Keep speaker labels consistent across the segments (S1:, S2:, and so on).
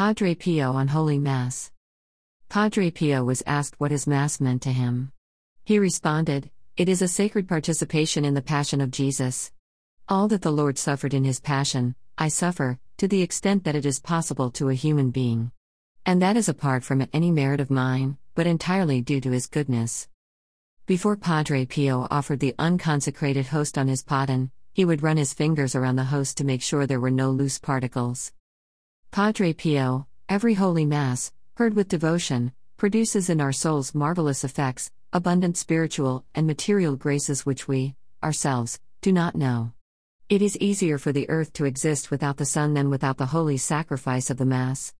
S1: Padre Pio on Holy Mass. Padre Pio was asked what his Mass meant to him. He responded, It is a sacred participation in the Passion of Jesus. All that the Lord suffered in his Passion, I suffer, to the extent that it is possible to a human being. And that is apart from any merit of mine, but entirely due to his goodness. Before Padre Pio offered the unconsecrated host on his paten, he would run his fingers around the host to make sure there were no loose particles. Padre Pio, every Holy Mass, heard with devotion, produces in our souls marvelous effects, abundant spiritual and material graces which we, ourselves, do not know. It is easier for the earth to exist without the sun than without the holy sacrifice of the Mass.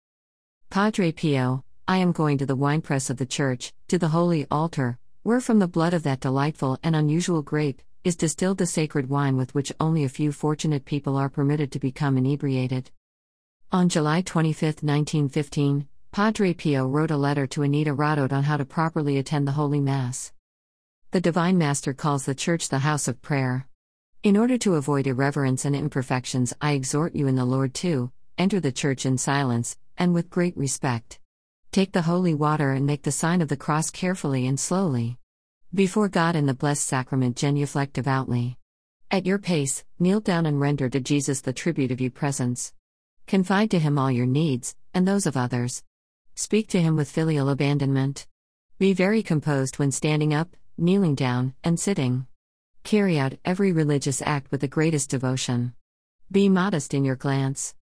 S1: Padre Pio, I am going to the winepress of the Church, to the holy altar, where from the blood of that delightful and unusual grape, is distilled the sacred wine with which only a few fortunate people are permitted to become inebriated. On July 25, 1915, Padre Pio wrote a letter to Annita Rodote on how to properly attend the Holy Mass. The Divine Master calls the Church the house of prayer. In order to avoid irreverence and imperfections, I exhort you in the Lord to enter the Church in silence and with great respect. Take the holy water and make the sign of the cross carefully and slowly. Before God in the blessed sacrament, genuflect devoutly. At your pace, kneel down and render to Jesus the tribute of your presence. Confide to him all your needs, and those of others. Speak to him with filial abandonment. Be very composed when standing up, kneeling down, and sitting. Carry out every religious act with the greatest devotion. Be modest in your glance.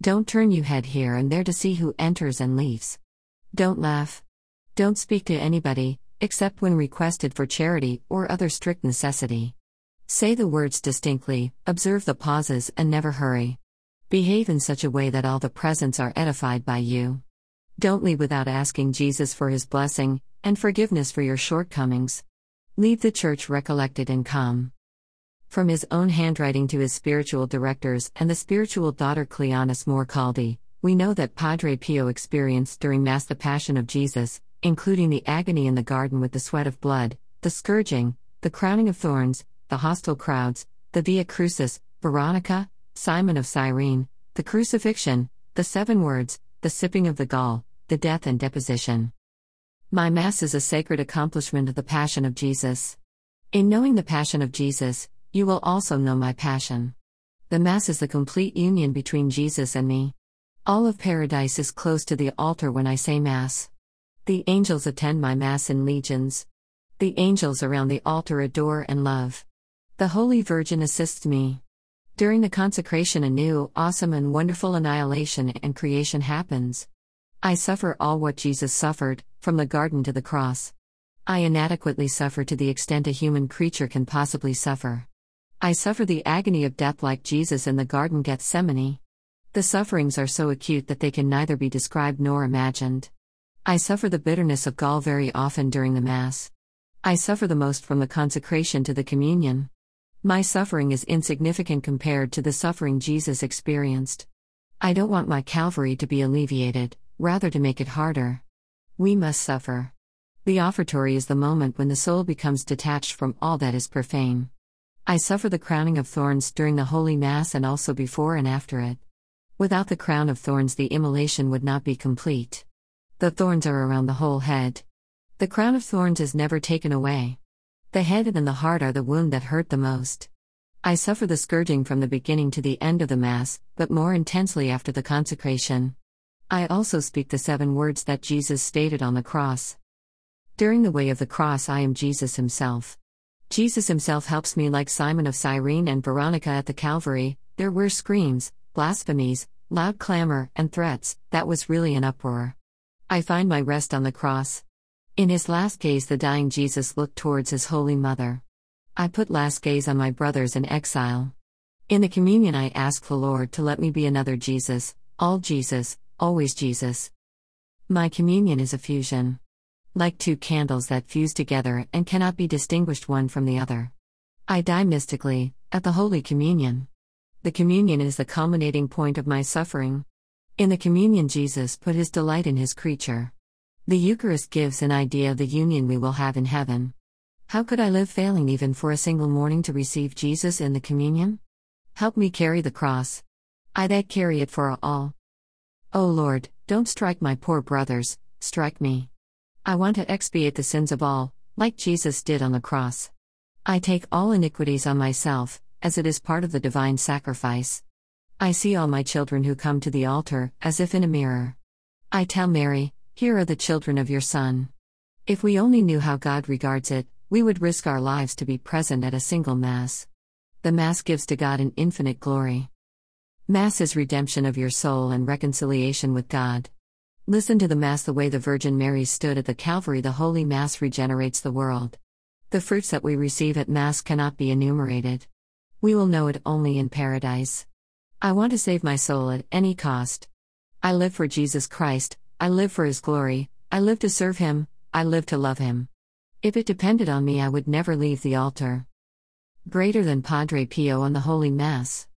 S1: Don't turn your head here and there to see who enters and leaves. Don't laugh. Don't speak to anybody, except when requested for charity or other strict necessity. Say the words distinctly, observe the pauses, and never hurry. Behave in such a way that all the presents are edified by you. Don't leave without asking Jesus for his blessing and forgiveness for your shortcomings. Leave the church recollected and calm. From his own handwriting to his spiritual directors and the spiritual daughter Cleonice Morcaldi, we know that Padre Pio experienced during Mass the Passion of Jesus, including the agony in the garden with the sweat of blood, the scourging, the crowning of thorns, the hostile crowds, the Via Crucis, Veronica, Simon of Cyrene, the crucifixion, the seven words, the sipping of the gall, the death and deposition. My Mass is a sacred accomplishment of the Passion of Jesus. In knowing the Passion of Jesus, you will also know my passion. The Mass is the complete union between Jesus and me. All of paradise is close to the altar when I say Mass. The angels attend my Mass in legions. The angels around the altar adore and love. The Holy Virgin assists me. During the consecration, a new, awesome, and wonderful annihilation and creation happens. I suffer all what Jesus suffered, from the garden to the cross. I inadequately suffer to the extent a human creature can possibly suffer. I suffer the agony of death like Jesus in the Garden Gethsemane. The sufferings are so acute that they can neither be described nor imagined. I suffer the bitterness of gall very often during the Mass. I suffer the most from the consecration to the communion. My suffering is insignificant compared to the suffering Jesus experienced. I don't want my Calvary to be alleviated, rather to make it harder. We must suffer. The offertory is the moment when the soul becomes detached from all that is profane. I suffer the crowning of thorns during the Holy Mass and also before and after it. Without the crown of thorns, the immolation would not be complete. The thorns are around the whole head. The crown of thorns is never taken away. The head and the heart are the wound that hurt the most. I suffer the scourging from the beginning to the end of the Mass, but more intensely after the consecration. I also speak the seven words that Jesus stated on the cross. During the way of the cross, I am Jesus Himself. Jesus Himself helps me, like Simon of Cyrene and Veronica at the Calvary. There were screams, blasphemies, loud clamor, and threats, that was really an uproar. I find my rest on the cross. In his last gaze, the dying Jesus looked towards his Holy Mother. I put last gaze on my brothers in exile. In the communion, I ask the Lord to let me be another Jesus, all Jesus, always Jesus. My communion is a fusion. Like two candles that fuse together and cannot be distinguished one from the other. I die mystically, at the Holy Communion. The communion is the culminating point of my suffering. In the communion, Jesus put his delight in his creature. The Eucharist gives an idea of the union we will have in heaven. How could I live failing even for a single morning to receive Jesus in the communion? Help me carry the cross. I that carry it for all. O Lord, don't strike my poor brothers, strike me. I want to expiate the sins of all, like Jesus did on the cross. I take all iniquities on myself, as it is part of the divine sacrifice. I see all my children who come to the altar, as if in a mirror. I tell Mary, Here are the children of your Son. If we only knew how God regards it, we would risk our lives to be present at a single Mass. The Mass gives to God an infinite glory. Mass is redemption of your soul and reconciliation with God. Listen to the Mass the way the Virgin Mary stood at the Calvary. The Holy Mass regenerates the world. The fruits that we receive at Mass cannot be enumerated. We will know it only in paradise. I want to save my soul at any cost. I live for Jesus Christ, I live for His glory, I live to serve Him, I live to love Him. If it depended on me, I would never leave the altar. Greater than Padre Pio on the Holy Mass.